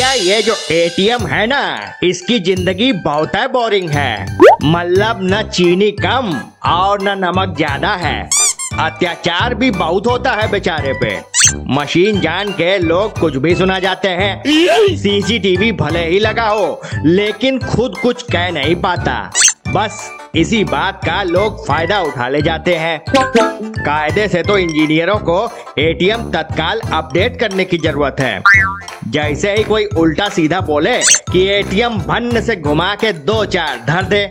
भैया ये जो एटीएम है ना इसकी ज़िंदगी बहुत है बोरिंग है। मतलब न चीनी कम और न नमक ज़्यादा है। अत्याचार भी बहुत होता है बेचारे पे। मशीन जान के लोग कुछ भी सुना जाते हैं। सीसीटीवी भले ही लगा हो लेकिन खुद कुछ कह नहीं पाता। बस इसी बात का लोग फ़ायदा उठा ले जाते हैं। कायदे से तो इंजीनियरों को एटीएम तत्काल अपडेट करने की ज़रूरत है। जैसे ही कोई उल्टा सीधा बोले कि एटीएम भन्न से घुमा के दो चार धर दे।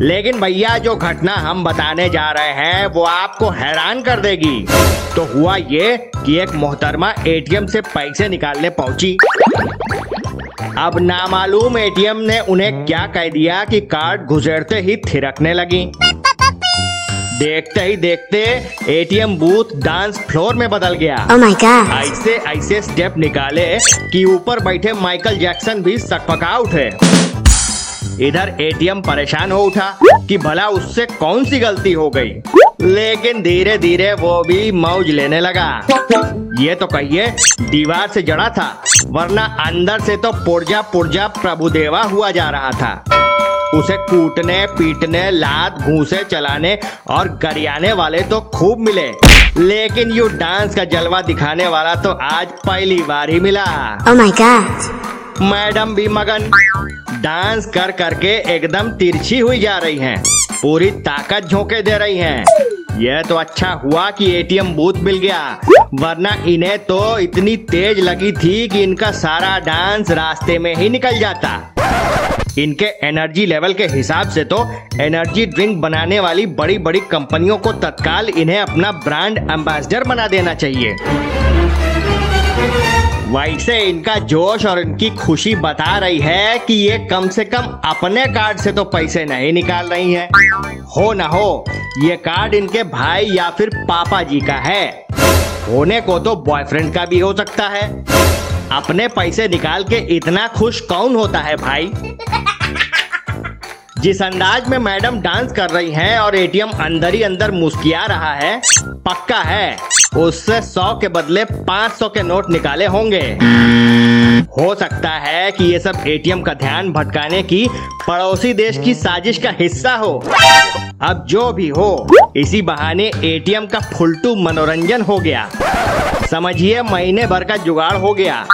लेकिन भैया, जो घटना हम बताने जा रहे हैं, वो आपको हैरान कर देगी। तो हुआ ये कि एक मोहतरमा एटीएम से पैसे निकालने पहुँची। अब नामालूम एटीएम ने उन्हें क्या कह दिया कि कार्ड गुजरते ही थिरकने लगी। देखते ही देखते एटीएम बूथ डांस फ्लोर में बदल गया। Oh ऐसे ऐसे स्टेप निकाले कि ऊपर बैठे माइकल जैक्सन भी सकपका उठे। इधर एटीएम परेशान हो उठा कि भला उससे कौन सी गलती हो गई? लेकिन धीरे धीरे वो भी मौज लेने लगा। ये तो कहिए दीवार से जड़ा था वरना अंदर से तो पुर्जा पुर्जा प्रभुदेवा हुआ जा रहा था। उसे कूटने पीटने लात घूसे चलाने और गरियाने वाले तो खूब मिले। लेकिन यू डांस का जलवा दिखाने वाला तो आज पहली बार ही मिला। Oh my god. मैडम भी मगन डांस कर करके एकदम तिरछी हुई जा रही हैं। पूरी ताकत झोंके दे रही हैं। यह तो अच्छा हुआ कि एटीएम बूथ मिल गया, वरना इन्हें तो इतनी तेज लगी थी कि इनका सारा डांस रास्ते में ही निकल जाता। इनके एनर्जी लेवल के हिसाब से तो एनर्जी ड्रिंक बनाने वाली बड़ी बड़ी कंपनियों को तत्काल इन्हें अपना ब्रांड एम्बेसडर बना देना चाहिए। वैसे इनका जोश और इनकी खुशी बता रही है कि ये कम से कम अपने कार्ड से तो पैसे नहीं निकाल रही हैं। हो ना हो, ये कार्ड इनके भाई या फिर पापा जी का है। होने को तो बॉयफ्रेंड का भी हो सकता है। अपने पैसे निकाल के इतना खुश कौन होता है भाई? जिस अंदाज में मैडम डांस कर रही हैं और एटीएम अंदर ही अंदर मुस्किया रहा है पक्का है। उससे सौ के बदले पाँच सौ के नोट निकाले होंगे। हो सकता है कि ये सब एटीएम का ध्यान भटकाने की पड़ोसी देश की साजिश का हिस्सा हो। अब जो भी हो, इसी बहाने एटीएम का फुलटू मनोरंजन हो गया। समझिए महीने भर का जुगाड़ हो गया।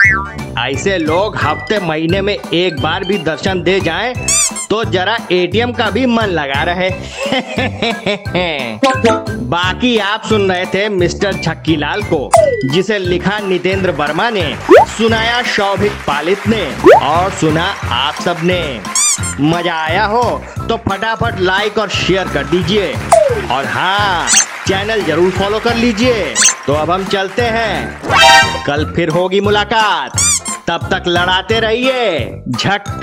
ऐसे लोग हफ़्ते महीने में एक बार भी दर्शन दे जाएँ तो जरा एटीएम का भी मन लगा रहे। बाकी आप सुन रहे थे मिस्टर छक्की लाल को, जिसे लिखा नितेंद्र वर्मा ने, सुनाया शौभिक पालित ने, और सुना आप सबने। मज़ा आया हो तो फटाफट लाइक और शेयर कर दीजिए। और हाँ चैनल ज़रूर फॉलो कर लीजिए। तो अब हम चलते हैं। कल फिर होगी मुलाकात। तब तक लड़ाते रहिए। झक.